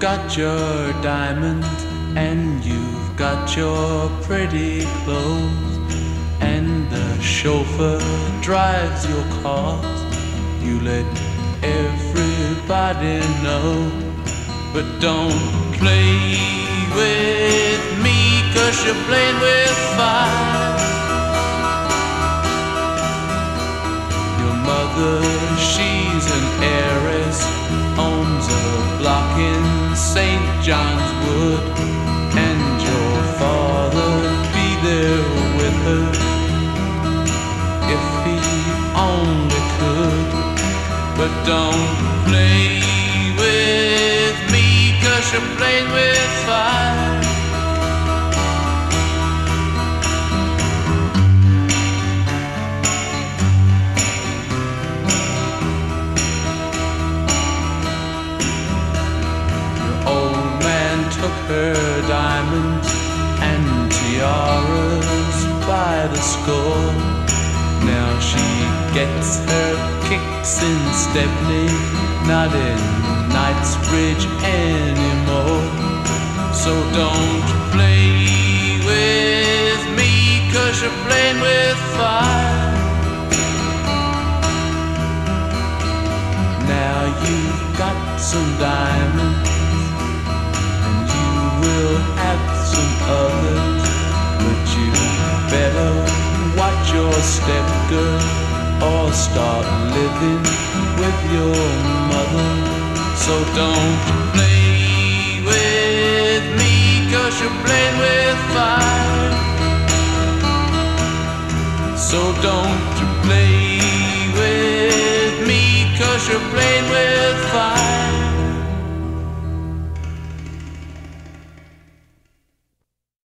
got your diamond, and you've got your pretty clothes and the chauffeur drives your cars. You let everybody know, but don't play with me cause you're playing with fire. Your mother, she's an But don't play with me, cause you're playing with fire. Your old man took her diamonds and tiaras by the score. Now she gets her kicks in Stepney, not in Knightsbridge anymore. So don't play with me, cause you're playing with fire. Now you've got some diamonds, watch your step, girl, or start living with your mother. So don't play with me, cause you're playing with fire. So don't play with me, cause you're playing with fire.